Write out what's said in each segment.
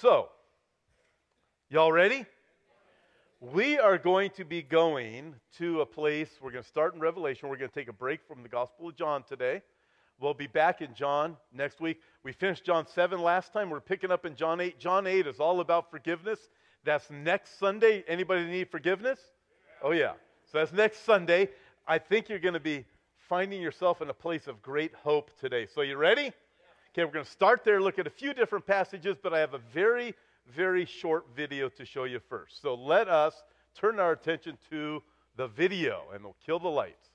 So, y'all ready? We are going to be going to a place. We're going to start in Revelation. We're going to take a break from the Gospel of John today. We'll be back in John next week. We finished John 7 last time. We're picking up in John 8. John 8 is all about forgiveness. That's next Sunday. Anybody need forgiveness? Oh, yeah. So that's next Sunday. I think you're going to be finding yourself in a place of great hope today. So, you ready? Okay, we're going to start there, look at a few different passages, but I have a very, very short video to show you first. So, let us turn our attention to the video, and we'll kill the lights.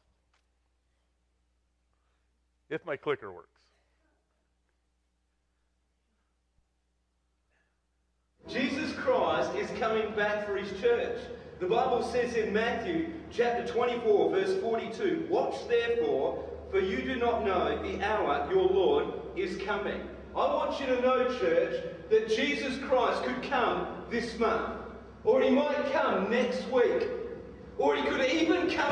If my clicker works. Jesus Christ is coming back for his church. The Bible says in Matthew chapter 24, verse 42, Watch therefore, for you do not know the hour your Lord is coming. I want you to know, church, that Jesus Christ could come this month, or he might come next week, or he could even come.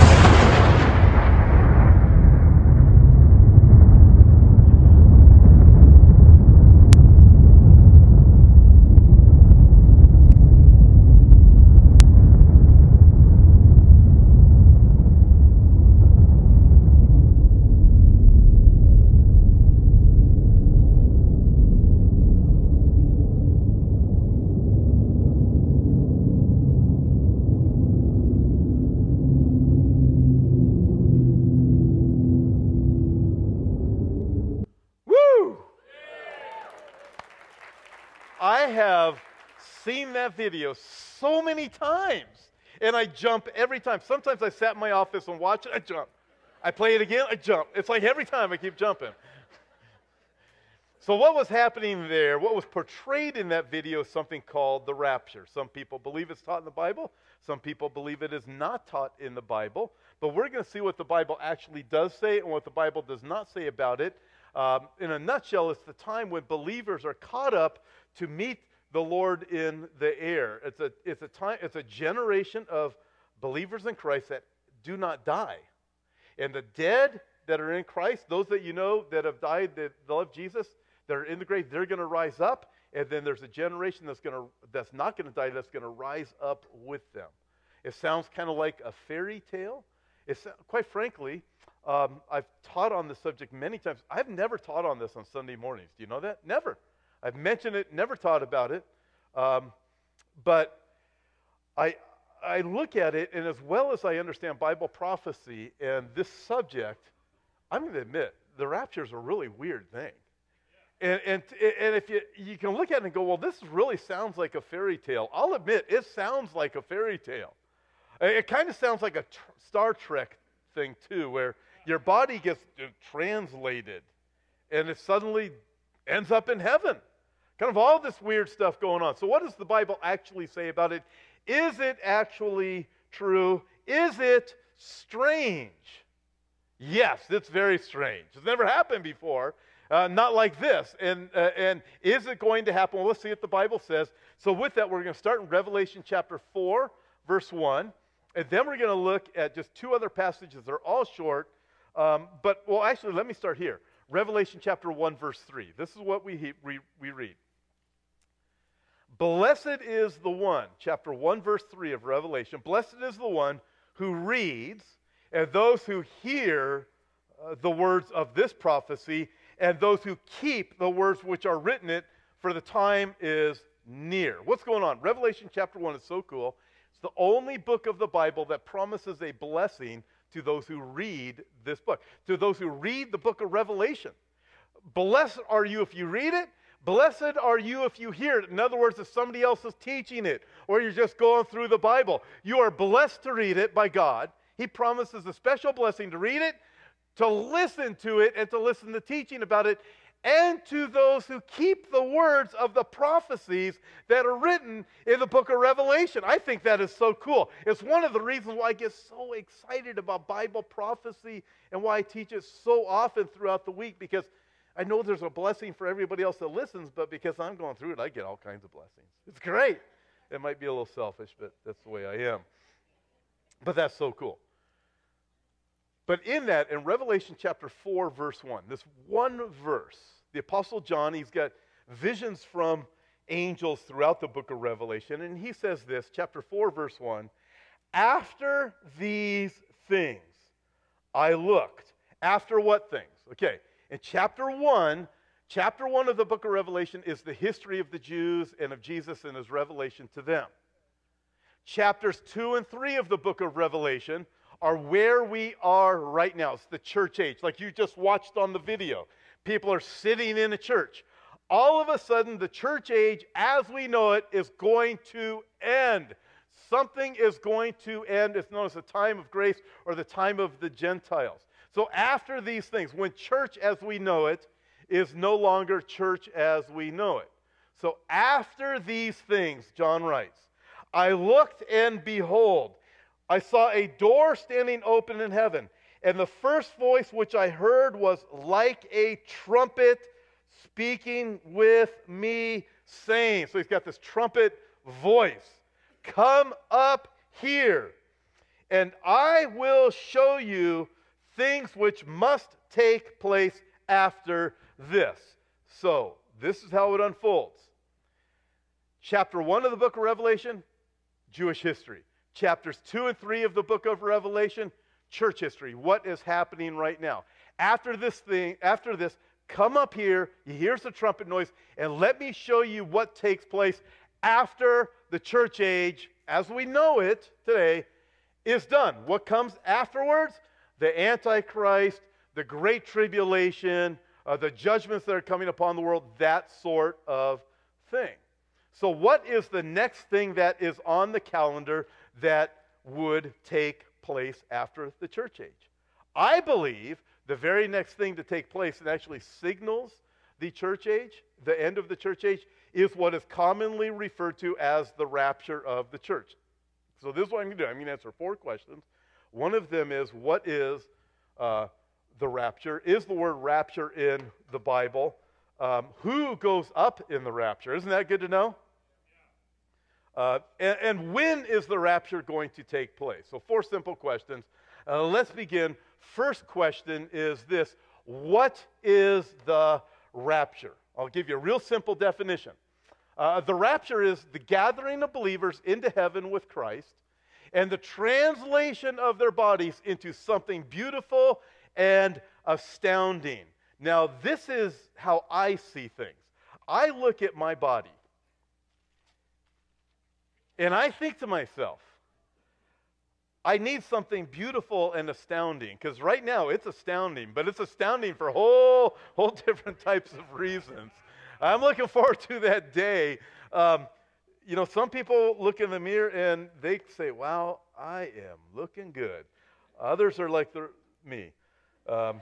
Woo! I have seen that video so many times, and I jump every time. Sometimes I sat in my office and watch it, I jump. I play it again, I jump. It's like every time I keep jumping. So, what was happening there, what was portrayed in that video, is something called the rapture. Some people believe it's taught in the Bible, some people believe it is not taught in the Bible. But we're going to see what the Bible actually does say and what the Bible does not say about it. Um, in a nutshell, it's the time when believers are caught up to meet the Lord in the air. It's a, it's a time, it's a generation of believers in Christ that do not die. And the dead that are in Christ, those that you know that have died, that love Jesus, that are in the grave, they're going to rise up. And then there's a generation that's to that's not going to die, that's going to rise up with them. It sounds kind of like a fairy tale. It's quite frankly, um, I've taught on this subject many times. I've never taught on this on Sunday mornings. Do you know that? Never. I've mentioned it, never taught about it. Um, but I, I look at it, and as well as I understand Bible prophecy and this subject, I'm going to admit the rapture is a really weird thing. And, and, and if you, you can look at it and go, well, this really sounds like a fairy tale. I'll admit, it sounds like a fairy tale. It, kind of sounds like a tr- Star Trek thing, too, where your body gets uh, translated and it suddenly ends up in heaven. Kind of all this weird stuff going on. So, what does the Bible actually say about it? Is it actually true? Is it strange? Yes, it's very strange. It's never happened before. Uh, not like this. And, uh, and is it going to happen? Well, let's see what the Bible says. So, with that, we're going to start in Revelation chapter 4, verse 1. And then we're going to look at just two other passages. They're all short. Um, but, well, actually, let me start here. Revelation chapter 1, verse 3. This is what we, he, we, we read. Blessed is the one, chapter 1, verse 3 of Revelation. Blessed is the one who reads, and those who hear uh, the words of this prophecy, and those who keep the words which are written it, for the time is near. What's going on? Revelation chapter 1 is so cool. It's the only book of the Bible that promises a blessing to those who read this book, to those who read the book of Revelation. Blessed are you if you read it. Blessed are you if you hear it. In other words, if somebody else is teaching it or you're just going through the Bible, you are blessed to read it by God. He promises a special blessing to read it, to listen to it, and to listen to teaching about it, and to those who keep the words of the prophecies that are written in the book of Revelation. I think that is so cool. It's one of the reasons why I get so excited about Bible prophecy and why I teach it so often throughout the week because I know there's a blessing for everybody else that listens, but because I'm going through it, I get all kinds of blessings. It's great. It might be a little selfish, but that's the way I am. But that's so cool. But in that, in Revelation chapter 4, verse 1, this one verse, the Apostle John, he's got visions from angels throughout the book of Revelation, and he says this, chapter 4, verse 1 After these things I looked. After what things? Okay, in chapter 1, chapter 1 of the book of Revelation is the history of the Jews and of Jesus and his revelation to them. Chapters 2 and 3 of the book of Revelation are where we are right now. It's the church age, like you just watched on the video. People are sitting in a church. All of a sudden, the church age as we know it is going to end. Something is going to end. It's known as the time of grace or the time of the Gentiles. So, after these things, when church as we know it is no longer church as we know it. So, after these things, John writes, I looked and behold, I saw a door standing open in heaven. And the first voice which I heard was like a trumpet speaking with me, saying, So he's got this trumpet voice Come up here, and I will show you things which must take place after this. So, this is how it unfolds. Chapter 1 of the book of Revelation, Jewish history. Chapters 2 and 3 of the book of Revelation, church history. What is happening right now? After this thing, after this, come up here, here's the trumpet noise, and let me show you what takes place after the church age, as we know it today, is done. What comes afterwards? The Antichrist, the Great Tribulation, uh, the judgments that are coming upon the world, that sort of thing. So, what is the next thing that is on the calendar that would take place after the church age? I believe the very next thing to take place and actually signals the church age, the end of the church age, is what is commonly referred to as the rapture of the church. So, this is what I'm going to do. I'm going to answer four questions. One of them is what is uh, the rapture? Is the word rapture in the Bible? Um, who goes up in the rapture? Isn't that good to know? Uh, and, and, when is the rapture going to take place? So, four simple questions. Uh, let's begin. First question is this What is the rapture? I'll give you a real simple definition. Uh, the rapture is the gathering of believers into heaven with Christ and the translation of their bodies into something beautiful and astounding. Now, this is how I see things. I look at my body and I think to myself, I need something beautiful and astounding because right now it's astounding, but it's astounding for whole, whole different types of reasons. I'm looking forward to that day. Um, you know, some people look in the mirror and they say, "Wow, I am looking good." Others are like the, me. Um,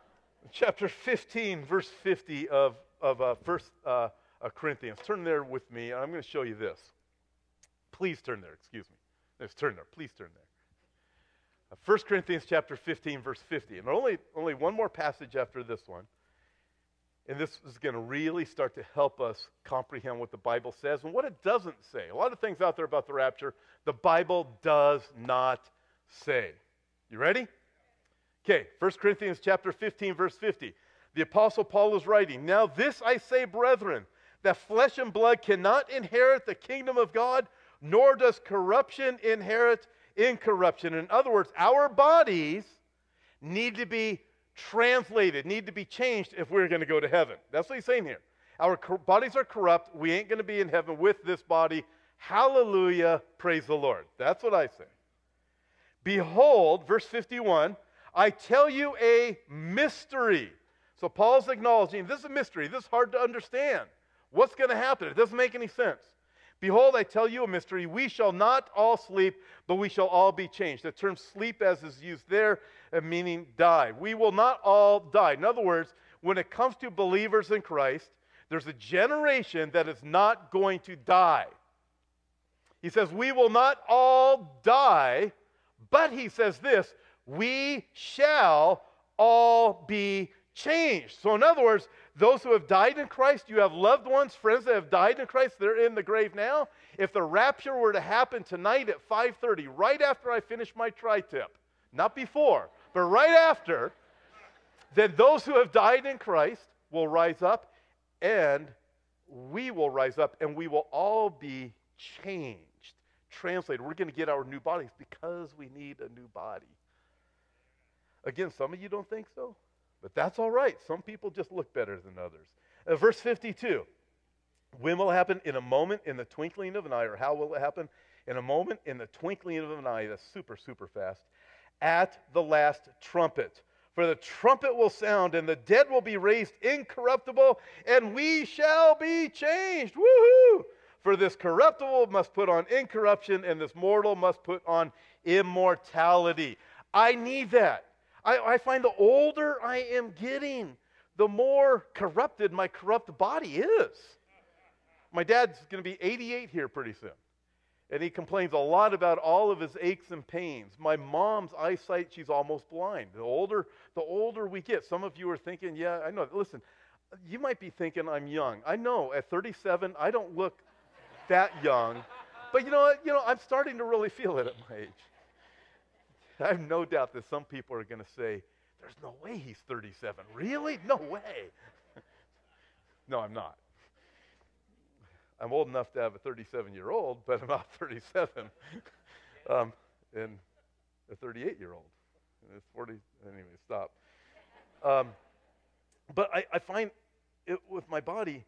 chapter 15, verse 50 of of uh, First uh, Corinthians. Turn there with me. I'm going to show you this. Please turn there. Excuse me. Let's turn there. Please turn there. 1 uh, Corinthians chapter 15, verse 50. And only, only one more passage after this one. And this is going to really start to help us comprehend what the Bible says and what it doesn't say. A lot of things out there about the rapture, the Bible does not say. You ready? Okay, 1 Corinthians chapter 15, verse 50. The Apostle Paul is writing, Now this I say, brethren, that flesh and blood cannot inherit the kingdom of God, nor does corruption inherit incorruption. In other words, our bodies need to be translated, need to be changed if we're going to go to heaven. That's what he's saying here. Our bodies are corrupt. We ain't going to be in heaven with this body. Hallelujah. Praise the Lord. That's what I say. Behold, verse 51, I tell you a mystery. So Paul's acknowledging this is a mystery. This is hard to understand. What's going to happen? It doesn't make any sense. Behold, I tell you a mystery. We shall not all sleep, but we shall all be changed. The term sleep, as is used there, meaning die. We will not all die. In other words, when it comes to believers in Christ, there's a generation that is not going to die. He says, We will not all die, but he says this we shall all be changed. So, in other words, those who have died in Christ, you have loved ones, friends that have died in Christ, they're in the grave now. If the rapture were to happen tonight at 5:30, right after I finish my tri-tip, not before, but right after, then those who have died in Christ will rise up and we will rise up and we will all be changed. Translated, we're going to get our new bodies because we need a new body. Again, some of you don't think so, but that's all right. Some people just look better than others. Uh, verse 52 When will it happen? In a moment, in the twinkling of an eye, or how will it happen? In a moment, in the twinkling of an eye, that's super, super fast, at the last trumpet. For the trumpet will sound, and the dead will be raised incorruptible, and we shall be changed. Woohoo! For this corruptible must put on incorruption, and this mortal must put on immortality. I need that. I, I find the older I am getting, the more corrupted my corrupt body is. My dad's going to be 88 here pretty soon. And he complains a lot about all of his aches and pains. My mom's eyesight, she's almost blind. The older, the older we get, some of you are thinking, yeah, I know. Listen, you might be thinking I'm young. I know at 37, I don't look that young. But you know what? You know, I'm starting to really feel it at my age. I have no doubt that some people are going to say, there's no way he's 37. Really? No way. no, I'm not. I'm old enough to have a 37 year old, but I'm not 37. um, and a 38 year old. And it's 40. Anyway, stop. Um, but I, I find it, with my body,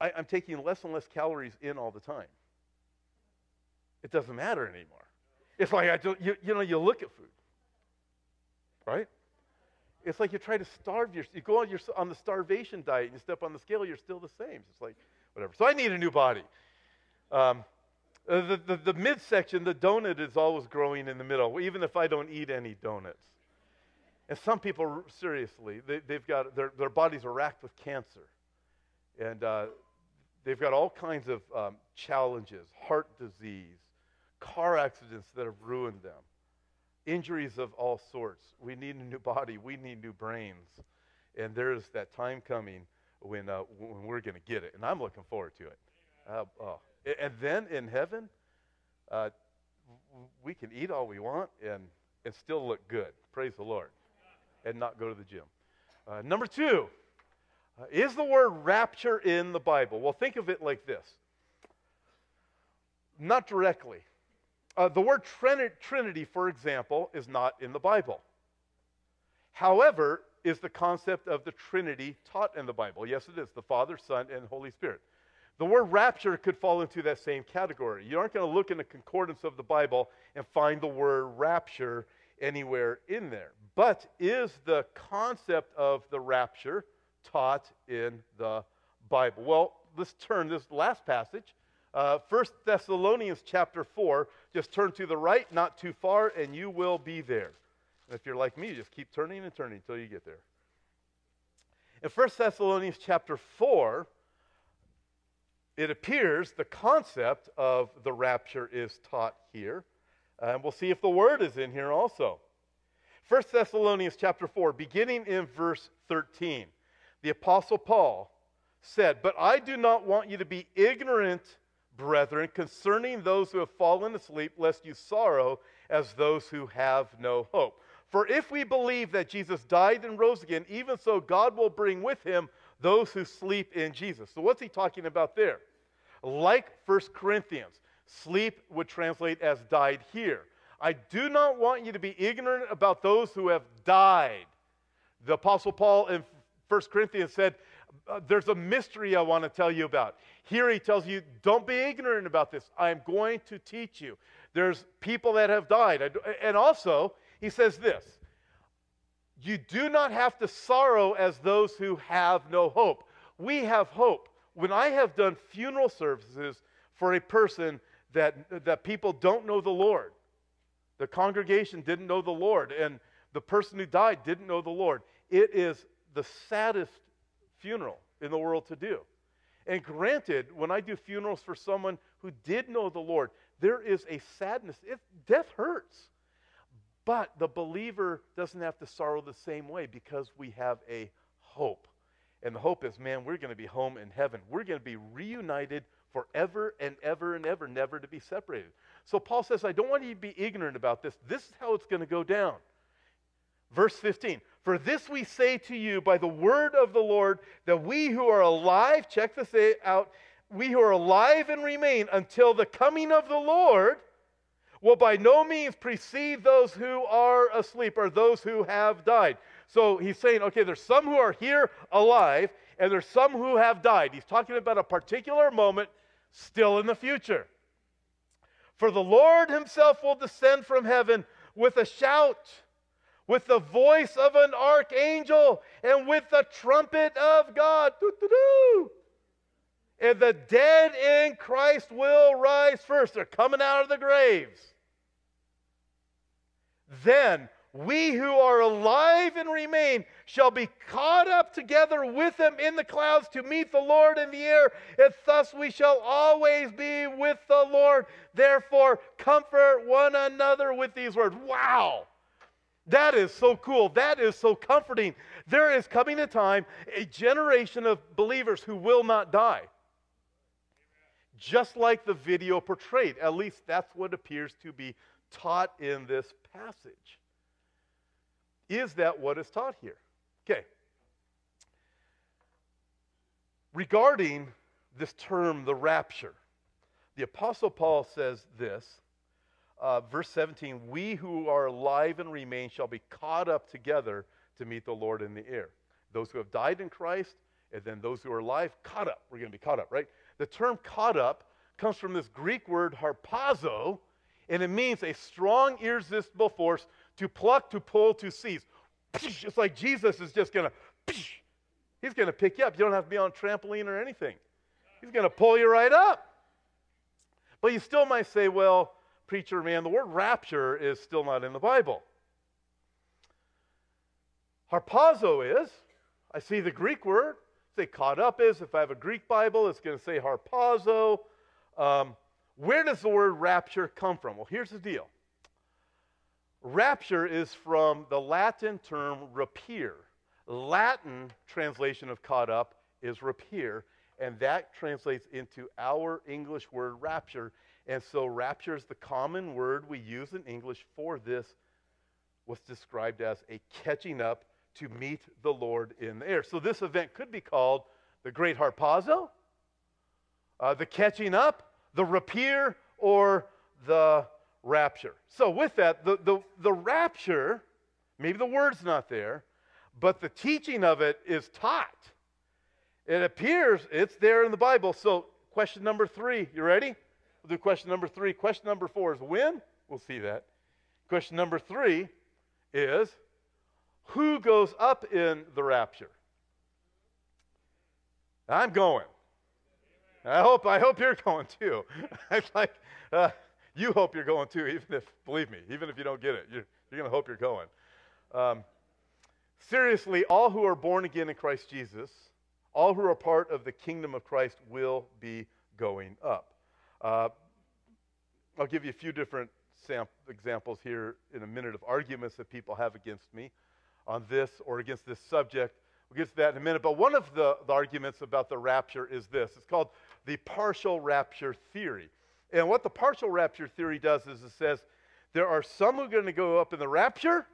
I, I'm taking less and less calories in all the time. It doesn't matter anymore. It's like I do, you, you know, you look at food, right? It's like you try to starve yourself. You go on, your, on the starvation diet and you step on the scale, you're still the same. It's like, whatever. So I need a new body. Um, the, the, the midsection, the donut is always growing in the middle, even if I don't eat any donuts. And some people, seriously, they, have got, their, their bodies are racked with cancer. And uh, they've got all kinds of um, challenges heart disease, car accidents that have ruined them, injuries of all sorts. We need a new body, we need new brains. And there's that time coming when, uh, when we're going to get it. And I'm looking forward to it. Uh, oh. And then in heaven, uh, we can eat all we want and, and still look good. Praise the Lord. And not go to the gym. Uh, number two, uh, is the word rapture in the Bible? Well, think of it like this. Not directly. Uh, the word Trinity, for example, is not in the Bible. However, is the concept of the Trinity taught in the Bible? Yes, it is the Father, Son, and Holy Spirit. The word rapture could fall into that same category. You aren't going to look in the concordance of the Bible and find the word rapture anywhere in there. But is the concept of the rapture taught in the Bible? Well, let's turn this last passage. Uh, 1 Thessalonians chapter 4. Just turn to the right, not too far, and you will be there. If you're like me, you just keep turning and turning until you get there. In 1 Thessalonians chapter 4, it appears the concept of the rapture is taught here. And we'll see if the word is in here also. 1 Thessalonians chapter 4, beginning in verse 13, the Apostle Paul said, But I do not want you to be ignorant, brethren, concerning those who have fallen asleep, lest you sorrow as those who have no hope. For if we believe that Jesus died and rose again, even so God will bring with him those who sleep in Jesus. So what's he talking about there? Like 1 Corinthians, sleep would translate as died here. I do not want you to be ignorant about those who have died. The Apostle Paul in 1 Corinthians said, uh, There's a mystery I want to tell you about. Here he tells you, Don't be ignorant about this. I am going to teach you. There's people that have died. And also, he says this You do not have to sorrow as those who have no hope. We have hope. When I have done funeral services for a person that, that people don't know the Lord, the congregation didn't know the Lord, and the person who died didn't know the Lord, it is the saddest funeral in the world to do. And granted, when I do funerals for someone who did know the Lord, there is a sadness. It, death hurts. But the believer doesn't have to sorrow the same way because we have a hope. And the hope is, man, we're going to be home in heaven. We're going to be reunited forever and ever and ever, never to be separated. So Paul says, I don't want you to be ignorant about this. This is how it's going to go down. Verse 15 For this we say to you by the word of the Lord, that we who are alive, check this out, we who are alive and remain until the coming of the Lord will by no means precede those who are asleep or those who have died. So he's saying, okay, there's some who are here alive, and there's some who have died. He's talking about a particular moment still in the future. For the Lord himself will descend from heaven with a shout, with the voice of an archangel, and with the trumpet of God. Doo-doo-doo. And the dead in Christ will rise first. They're coming out of the graves. Then we who are alive and remain shall be caught up together with them in the clouds to meet the Lord in the air, and thus we shall always be with the Lord. Therefore, comfort one another with these words. Wow! That is so cool. That is so comforting. There is coming a time, a generation of believers who will not die. Just like the video portrayed. At least that's what appears to be taught in this passage. Is that what is taught here? Okay. Regarding this term, the rapture, the Apostle Paul says this, uh, verse 17 We who are alive and remain shall be caught up together to meet the Lord in the air. Those who have died in Christ, and then those who are alive, caught up. We're going to be caught up, right? The term caught up comes from this Greek word harpazo, and it means a strong, irresistible force to pluck, to pull, to seize. It's like Jesus is just going to, he's going to pick you up. You don't have to be on a trampoline or anything. He's going to pull you right up. But you still might say, well, preacher man, the word rapture is still not in the Bible. Harpazo is, I see the Greek word, say caught up is, if I have a Greek Bible, it's going to say harpazo. Um, where does the word rapture come from? Well, here's the deal Rapture is from the Latin term rapere. Latin translation of caught up is rapere, and that translates into our English word rapture. And so, rapture is the common word we use in English for this, what's described as a catching up to meet the Lord in the air. So, this event could be called the Great Harpazo, uh, the catching up, the rapere, or the rapture. So, with that, the, the, the rapture, maybe the word's not there, but the teaching of it is taught. It appears it's there in the Bible. So, question number three, you ready? We'll do question number three. Question number four is when? We'll see that. Question number three is who goes up in the rapture? I'm going. I hope I hope you're going too. I like uh, you hope you're going too, even if, believe me, even if you don't get it, you're, you're going to hope you're going. Um, seriously, all who are born again in Christ Jesus, all who are part of the kingdom of Christ will be going up. Uh, I'll give you a few different sam- examples here in a minute of arguments that people have against me on this or against this subject. We'll get to that in a minute. But one of the, the arguments about the rapture is this it's called the partial rapture theory. And what the partial rapture theory does is it says there are some who are going to go up in the rapture,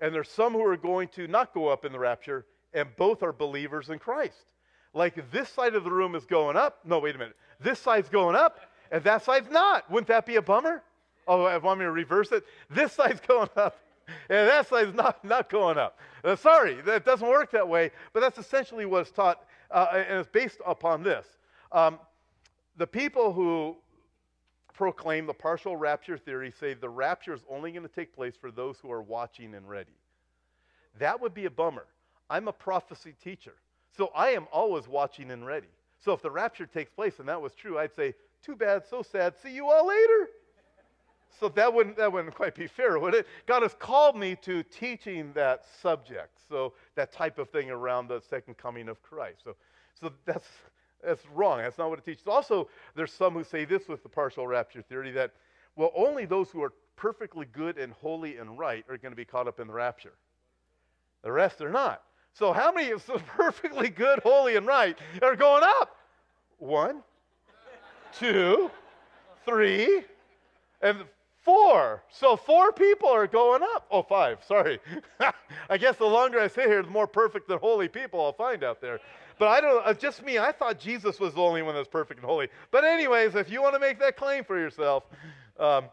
and there's some who are going to not go up in the rapture, and both are believers in Christ. Like this side of the room is going up. No, wait a minute. This side's going up, and that side's not. Wouldn't that be a bummer? Oh, I want me to reverse it. This side's going up, and that side's not, not going up. Uh, sorry, that doesn't work that way, but that's essentially what is taught, uh, and it's based upon this. Um, the people who proclaim the partial rapture theory say the rapture is only going to take place for those who are watching and ready. That would be a bummer. I'm a prophecy teacher, so I am always watching and ready. So if the rapture takes place and that was true, I'd say, too bad, so sad, see you all later. So that wouldn't, that wouldn't quite be fair, would it? God has called me to teaching that subject, so that type of thing around the second coming of Christ. So, so that's, that's wrong. That's not what it teaches. Also, there's some who say this with the partial rapture theory that, well, only those who are perfectly good and holy and right are going to be caught up in the rapture. The rest are not. So, how many of the perfectly good, holy, and right are going up? One, two, three, and Four. So four people are going up. Oh, five. Sorry. I guess the longer I sit here, the more perfect and holy people I'll find out there. But I don't. Uh, just me. I thought Jesus was the only one that's perfect and holy. But anyways, if you want to make that claim for yourself, um,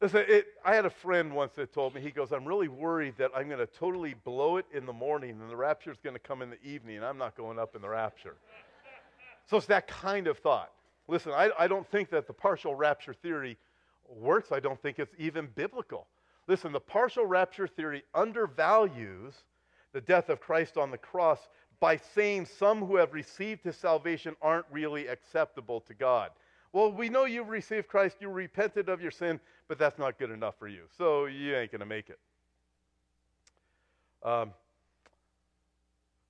listen. It, I had a friend once that told me. He goes, "I'm really worried that I'm going to totally blow it in the morning, and the rapture is going to come in the evening, and I'm not going up in the rapture." so it's that kind of thought. Listen, I, I don't think that the partial rapture theory works. I don't think it's even biblical. Listen, the partial rapture theory undervalues the death of Christ on the cross by saying some who have received his salvation aren't really acceptable to God. Well, we know you've received Christ, you repented of your sin, but that's not good enough for you. So you ain't going to make it. Um,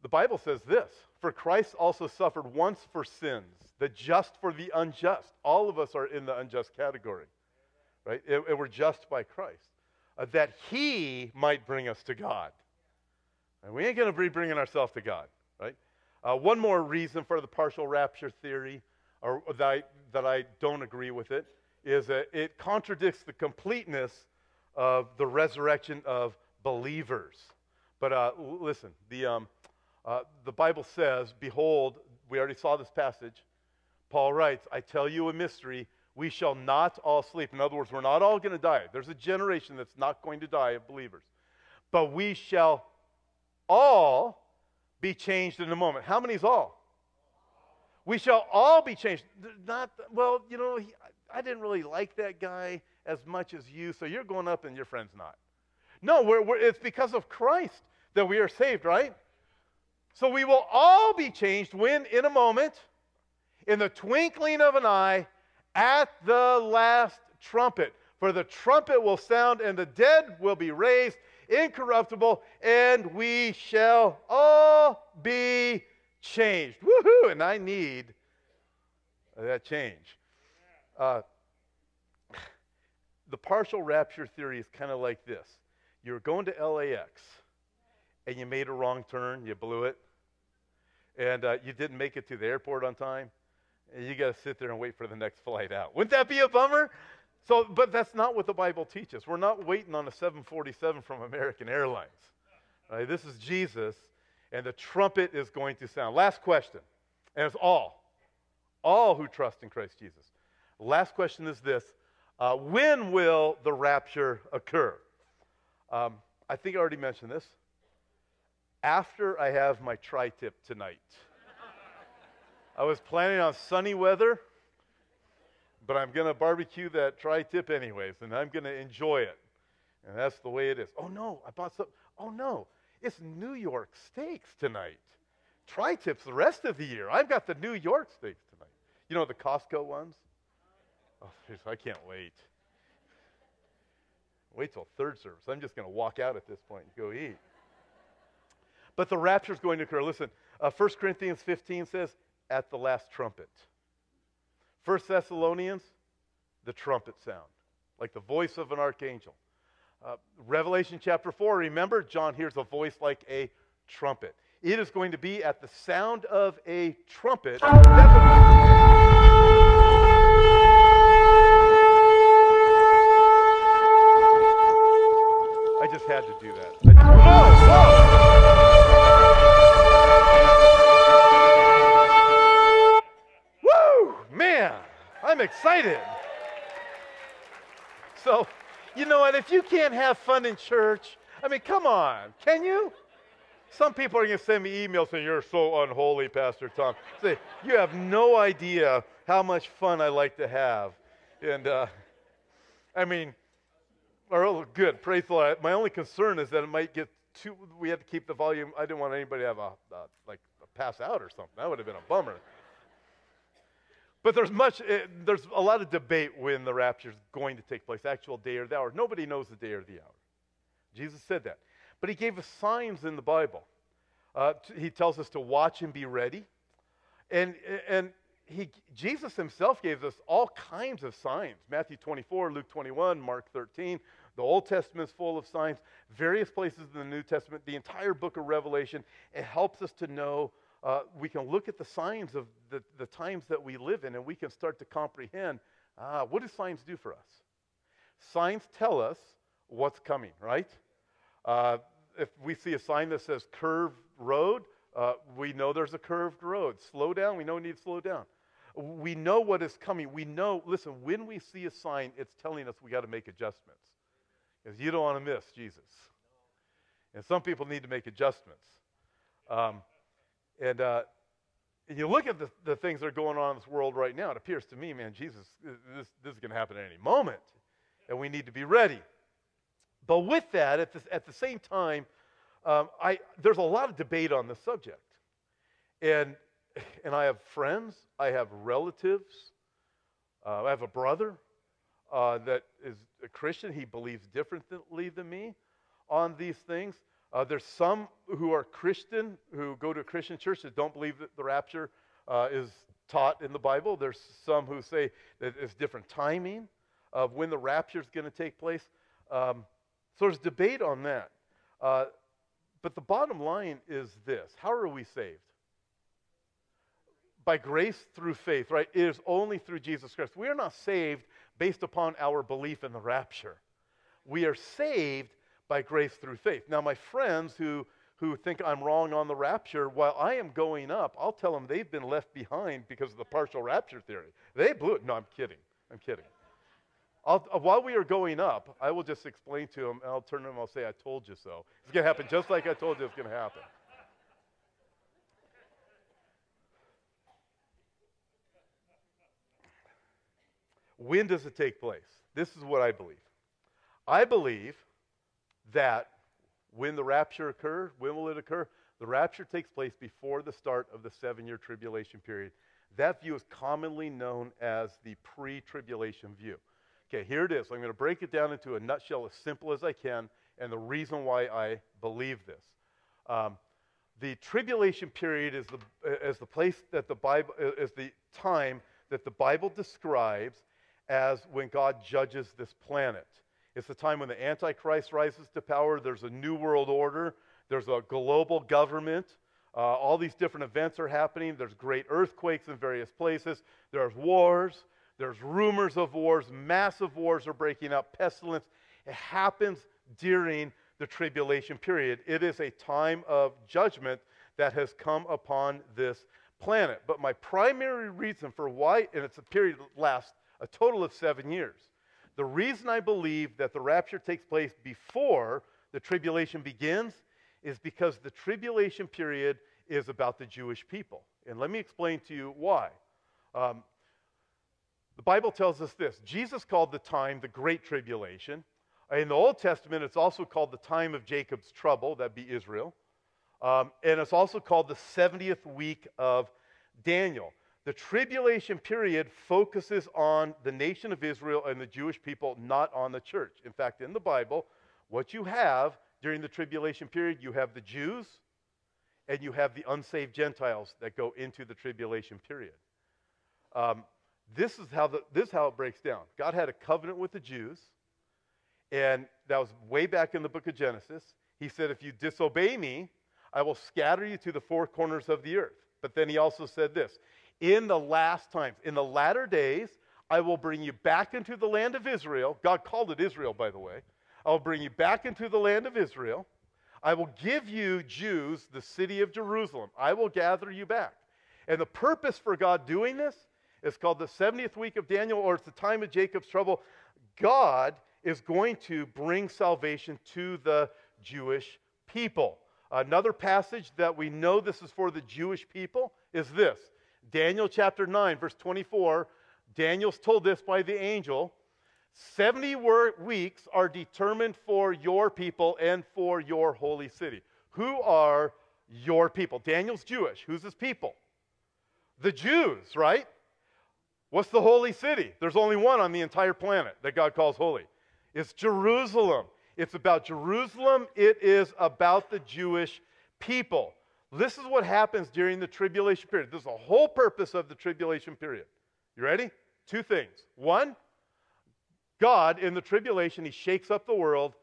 the Bible says this For Christ also suffered once for sins, the just for the unjust. All of us are in the unjust category, right? And, we're just by Christ, uh, that he might bring us to God. And we ain't going to be bringing ourselves to God, right? Uh, one more reason for the partial rapture theory, or that I, that I don't agree with it, is that it contradicts the completeness of the resurrection of believers. But uh, listen, the, um, uh, the Bible says, Behold, we already saw this passage. Paul writes, I tell you a mystery. We shall not all sleep. In other words, we're not all going to die. There's a generation that's not going to die of believers. But we shall all be changed in a moment. How many is all? We shall all be changed. Not, well, you know, he, I didn't really like that guy as much as you, so you're going up and your friend's not. No, we're, we're, it's because of Christ that we are saved, right? So we will all be changed when, in a moment, in the twinkling of an eye, at the last trumpet. For the trumpet will sound, and the dead will be raised incorruptible, and we shall all be changed. Woohoo! And I need that change. Uh, the partial rapture theory is kind of like this you're going to LAX and you made a wrong turn, you blew it, and uh, you didn't make it to the airport on time, and you got to sit there and wait for the next flight out. Wouldn't that be a bummer? So, but that's not what the Bible teaches. We're not waiting on a 747 from American Airlines. Right? This is Jesus, and the trumpet is going to sound. Last question, and it's all, all who trust in Christ Jesus. Last question is this uh, When will the rapture occur? Um, I think I already mentioned this after I have my tri tip tonight. I was planning on sunny weather, but I'm going to barbecue that tri tip anyways, and I'm going to enjoy it. And that's the way it is. Oh no, I bought some. Oh no, it's New York steaks tonight. Tri tips the rest of the year. I've got the New York steaks tonight. You know the Costco ones? Oh, I can't wait. Wait till third service. I'm just going to walk out at this point and go eat. But the rapture is going to occur. Listen, uh, 1 Corinthians 15 says, at the last trumpet. 1 Thessalonians, the trumpet sound, like the voice of an archangel. Uh, Revelation chapter 4, remember, John hears a voice like a trumpet. It is going to be at the sound of a trumpet. Can't have fun in church, I mean, come on, can you? Some people are going to send me emails saying, You're so unholy, Pastor Tom. Say, You have no idea how much fun I like to have. And, uh, I mean, oh, good, praise the Lord. My only concern is that it might get too, we had to keep the volume. I didn't want anybody to have a, like, a pass out or something. That would have been a bummer. But there's much, uh, there's a lot of debate when the rapture is going to take place, actual day or the hour. Nobody knows the day or the hour. Jesus said that. But he gave us signs in the Bible. Uh, t- he tells us to watch and be ready. And, and he, Jesus himself gave us all kinds of signs Matthew 24, Luke 21, Mark 13. The Old Testament is full of signs. Various places in the New Testament, the entire book of Revelation, it helps us to know uh, we can look at the signs of the, the times that we live in and we can start to comprehend Ah, what do signs do for us? Signs tell us what's coming, right? Uh, if we see a sign that says curved road, uh, we know there's a curved road. Slow down, we know we need to slow down. We know what is coming. We know, listen, when we see a sign, it's telling us we got to make adjustments. Because you don't want to miss Jesus. And some people need to make adjustments. Um, and, uh, and you look at the, the things that are going on in this world right now, it appears to me, man, Jesus, this, this is going to happen at any moment. And we need to be ready. But with that, at the, at the same time, um, I, there's a lot of debate on this subject. And, and I have friends, I have relatives, uh, I have a brother uh, that is a Christian. He believes differently than me on these things. Uh, there's some who are Christian, who go to a Christian church that don't believe that the rapture uh, is taught in the Bible. There's some who say that it's different timing of when the rapture is going to take place. Um, so there's debate on that. Uh, but the bottom line is this How are we saved? By grace through faith, right? It is only through Jesus Christ. We are not saved based upon our belief in the rapture. We are saved by grace through faith. Now, my friends who, who think I'm wrong on the rapture, while I am going up, I'll tell them they've been left behind because of the partial rapture theory. They blew it. No, I'm kidding. I'm kidding. I'll, uh, while we are going up, I will just explain to them, and I'll turn to and I'll say, I told you so. It's going to happen just like I told you it's going to happen. When does it take place? This is what I believe. I believe that when the rapture occurs, when will it occur? The rapture takes place before the start of the seven year tribulation period. That view is commonly known as the pre tribulation view. Okay, here it is. I'm going to break it down into a nutshell as simple as I can and the reason why I believe this. Um, the tribulation period is the, is the place that the Bible, is the time that the Bible describes as when God judges this planet. It's the time when the Antichrist rises to power. There's a new world order. There's a global government. Uh, all these different events are happening. There's great earthquakes in various places. There's wars. There's rumors of wars, massive wars are breaking out, pestilence. It happens during the tribulation period. It is a time of judgment that has come upon this planet. But my primary reason for why, and it's a period that lasts a total of seven years, the reason I believe that the rapture takes place before the tribulation begins is because the tribulation period is about the Jewish people. And let me explain to you why. Um, the Bible tells us this Jesus called the time the Great Tribulation. In the Old Testament, it's also called the time of Jacob's trouble, that'd be Israel. Um, and it's also called the 70th week of Daniel. The tribulation period focuses on the nation of Israel and the Jewish people, not on the church. In fact, in the Bible, what you have during the tribulation period, you have the Jews and you have the unsaved Gentiles that go into the tribulation period. Um, this is how, the, this is how it breaks down. God had a covenant with the Jews, and that was way back in the book of Genesis. He said, If you disobey me, I will scatter you to the four corners of the earth. But then he also said this In the last times, in the latter days, I will bring you back into the land of Israel. God called it Israel, by the way. I will bring you back into the land of Israel. I will give you, Jews, the city of Jerusalem. I will gather you back. And the purpose for God doing this it's called the 70th week of Daniel, or it's the time of Jacob's trouble. God is going to bring salvation to the Jewish people. Another passage that we know this is for the Jewish people is this Daniel chapter 9, verse 24. Daniel's told this by the angel 70 weeks are determined for your people and for your holy city. Who are your people? Daniel's Jewish. Who's his people? The Jews, right? What's the holy city? There's only one on the entire planet that God calls holy. It's Jerusalem. It's about Jerusalem. It is about the Jewish people. This is what happens during the tribulation period. This is the whole purpose of the tribulation period. You ready? Two things. One, God in the tribulation, he shakes up the world.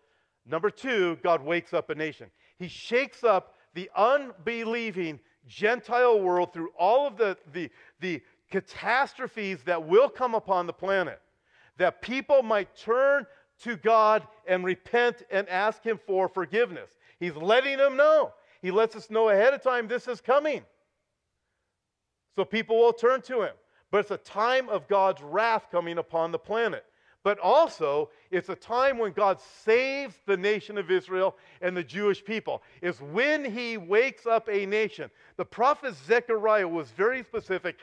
Number two, God wakes up a nation. He shakes up the unbelieving Gentile world through all of the, the, the catastrophes that will come upon the planet, that people might turn to God and repent and ask Him for forgiveness. He's letting them know. He lets us know ahead of time this is coming. So people will turn to Him. But it's a time of God's wrath coming upon the planet. But also, it's a time when God saves the nation of Israel and the Jewish people. It's when He wakes up a nation. The prophet Zechariah was very specific.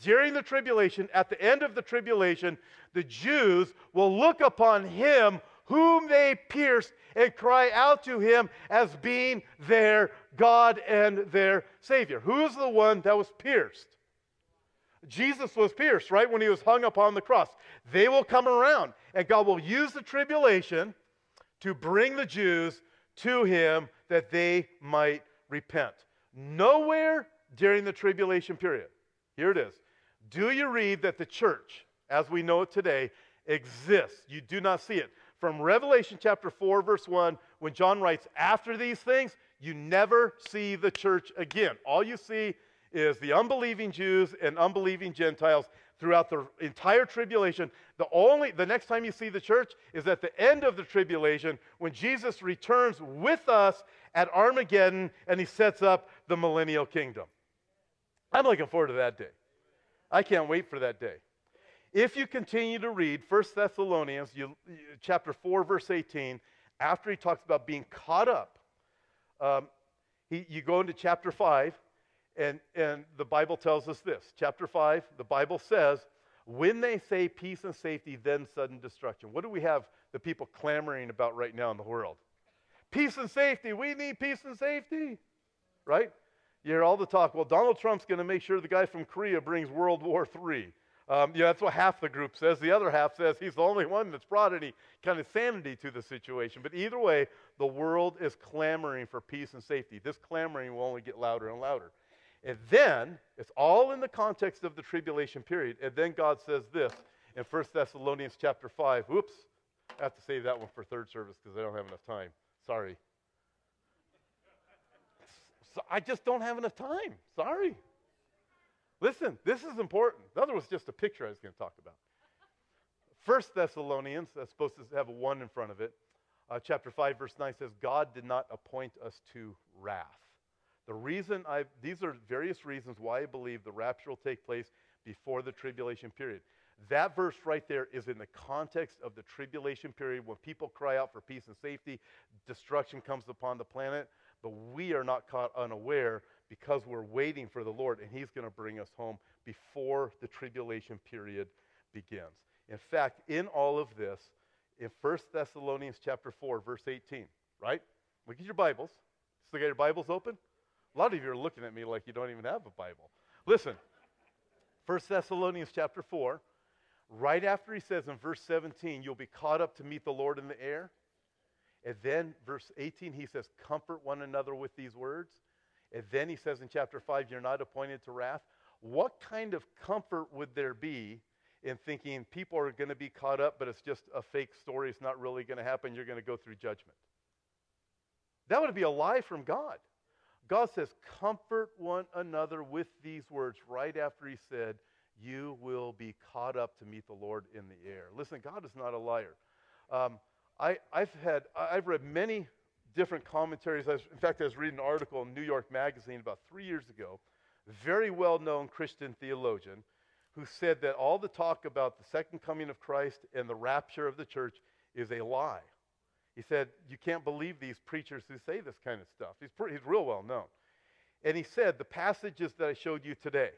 During the tribulation, at the end of the tribulation, the Jews will look upon Him whom they pierced and cry out to him as being their God and their Savior. Who's the one that was pierced? Jesus was pierced, right, when he was hung upon the cross. They will come around, and God will use the tribulation to bring the Jews to him that they might repent. Nowhere during the tribulation period, here it is, do you read that the church, as we know it today, exists. You do not see it. From Revelation chapter 4, verse 1, when John writes, After these things, you never see the church again. All you see is the unbelieving Jews and unbelieving Gentiles throughout the entire tribulation. The only the next time you see the church is at the end of the tribulation when Jesus returns with us at Armageddon and he sets up the millennial kingdom. I'm looking forward to that day. I can't wait for that day. If you continue to read 1 Thessalonians you, chapter 4 verse 18 after he talks about being caught up um, he, you go into chapter 5 and, and the Bible tells us this. Chapter 5, the Bible says, when they say peace and safety, then sudden destruction. What do we have the people clamoring about right now in the world? Peace and safety. We need peace and safety. Right? You hear all the talk. Well, Donald Trump's going to make sure the guy from Korea brings World War III. Um, yeah, that's what half the group says. The other half says he's the only one that's brought any kind of sanity to the situation. But either way, the world is clamoring for peace and safety. This clamoring will only get louder and louder. And then, it's all in the context of the tribulation period. And then God says this in 1 Thessalonians chapter 5. Whoops, I have to save that one for third service because I don't have enough time. Sorry. So I just don't have enough time. Sorry. Listen, this is important. The other was just a picture I was going to talk about. First Thessalonians, that's supposed to have a one in front of it. Uh, chapter 5, verse 9 says, God did not appoint us to wrath. The reason I, these are various reasons why I believe the rapture will take place before the tribulation period. That verse right there is in the context of the tribulation period when people cry out for peace and safety, destruction comes upon the planet, but we are not caught unaware because we're waiting for the Lord and He's going to bring us home before the tribulation period begins. In fact, in all of this, in 1 Thessalonians chapter 4, verse 18, right? Look at your Bibles. Still got your Bibles open? A lot of you are looking at me like you don't even have a Bible. Listen, 1 Thessalonians chapter 4, right after he says in verse 17, you'll be caught up to meet the Lord in the air. And then verse 18, he says, comfort one another with these words. And then he says in chapter 5, you're not appointed to wrath. What kind of comfort would there be in thinking people are going to be caught up, but it's just a fake story, it's not really going to happen, you're going to go through judgment? That would be a lie from God. God says, Comfort one another with these words right after he said, You will be caught up to meet the Lord in the air. Listen, God is not a liar. Um, I, have had, I've read many different commentaries. Was, in fact, I was reading an article in New York Magazine about three years ago, very well known Christian theologian who said that all the talk about the second coming of Christ and the rapture of the church is a lie. He said, You can't believe these preachers who say this kind of stuff. He's, pretty, he's real well known. And he said, The passages that I showed you today,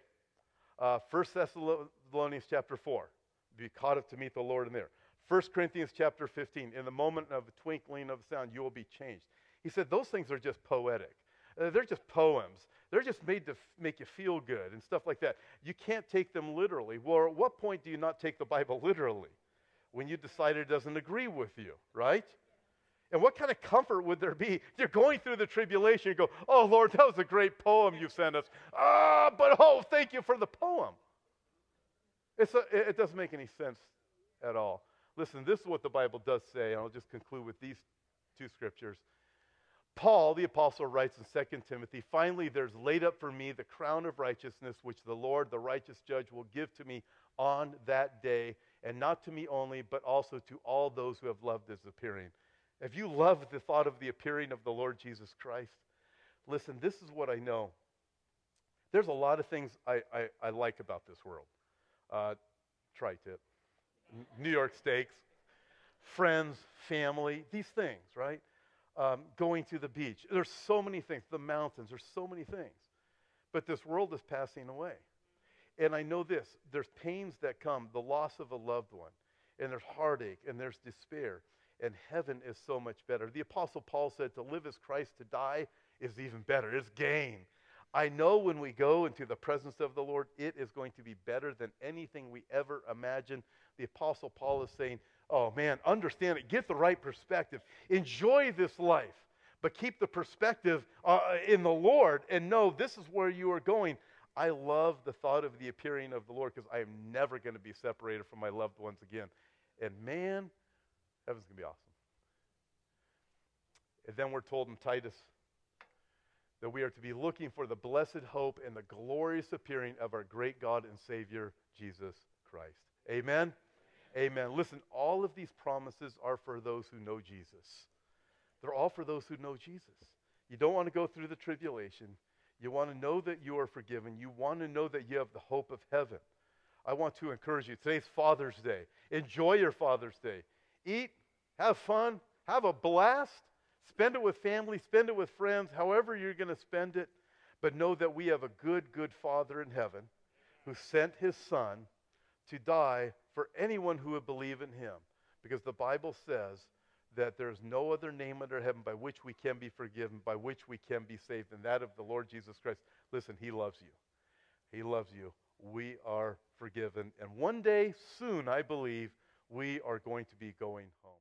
uh, 1 Thessalonians chapter 4, be caught up to meet the Lord in there. 1 Corinthians chapter 15, in the moment of the twinkling of the sound, you will be changed. He said, Those things are just poetic. Uh, they're just poems. They're just made to f- make you feel good and stuff like that. You can't take them literally. Well, at what point do you not take the Bible literally? When you decide it doesn't agree with you, right? And what kind of comfort would there be? You're going through the tribulation. You go, oh, Lord, that was a great poem you sent us. Ah, but oh, thank you for the poem. It's a, it doesn't make any sense at all. Listen, this is what the Bible does say, and I'll just conclude with these two scriptures. Paul, the apostle, writes in 2 Timothy Finally, there's laid up for me the crown of righteousness, which the Lord, the righteous judge, will give to me on that day, and not to me only, but also to all those who have loved his appearing. Have you loved the thought of the appearing of the Lord Jesus Christ? Listen, this is what I know. There's a lot of things I, I, I like about this world. Uh, tri tip, New York steaks, friends, family, these things, right? Um, going to the beach. There's so many things. The mountains, there's so many things. But this world is passing away. And I know this there's pains that come, the loss of a loved one, and there's heartache, and there's despair. And heaven is so much better. The Apostle Paul said, To live is Christ, to die is even better. It's gain. I know when we go into the presence of the Lord, it is going to be better than anything we ever imagined. The Apostle Paul is saying, Oh man, understand it. Get the right perspective. Enjoy this life, but keep the perspective uh, in the Lord and know this is where you are going. I love the thought of the appearing of the Lord because I am never going to be separated from my loved ones again. And man, heaven's going to be awesome. And then we're told in Titus that we are to be looking for the blessed hope and the glorious appearing of our great God and Savior, Jesus Christ. Amen. Amen. Listen, all of these promises are for those who know Jesus. They're all for those who know Jesus. You don't want to go through the tribulation. You want to know that you are forgiven. You want to know that you have the hope of heaven. I want to encourage you. Today's Father's Day. Enjoy your Father's Day. Eat, have fun, have a blast. Spend it with family, spend it with friends, however you're going to spend it. But know that we have a good, good Father in heaven who sent his Son to die for anyone who would believe in him. Because the Bible says that there's no other name under heaven by which we can be forgiven, by which we can be saved, than that of the Lord Jesus Christ. Listen, he loves you. He loves you. We are forgiven. And one day, soon, I believe, we are going to be going home.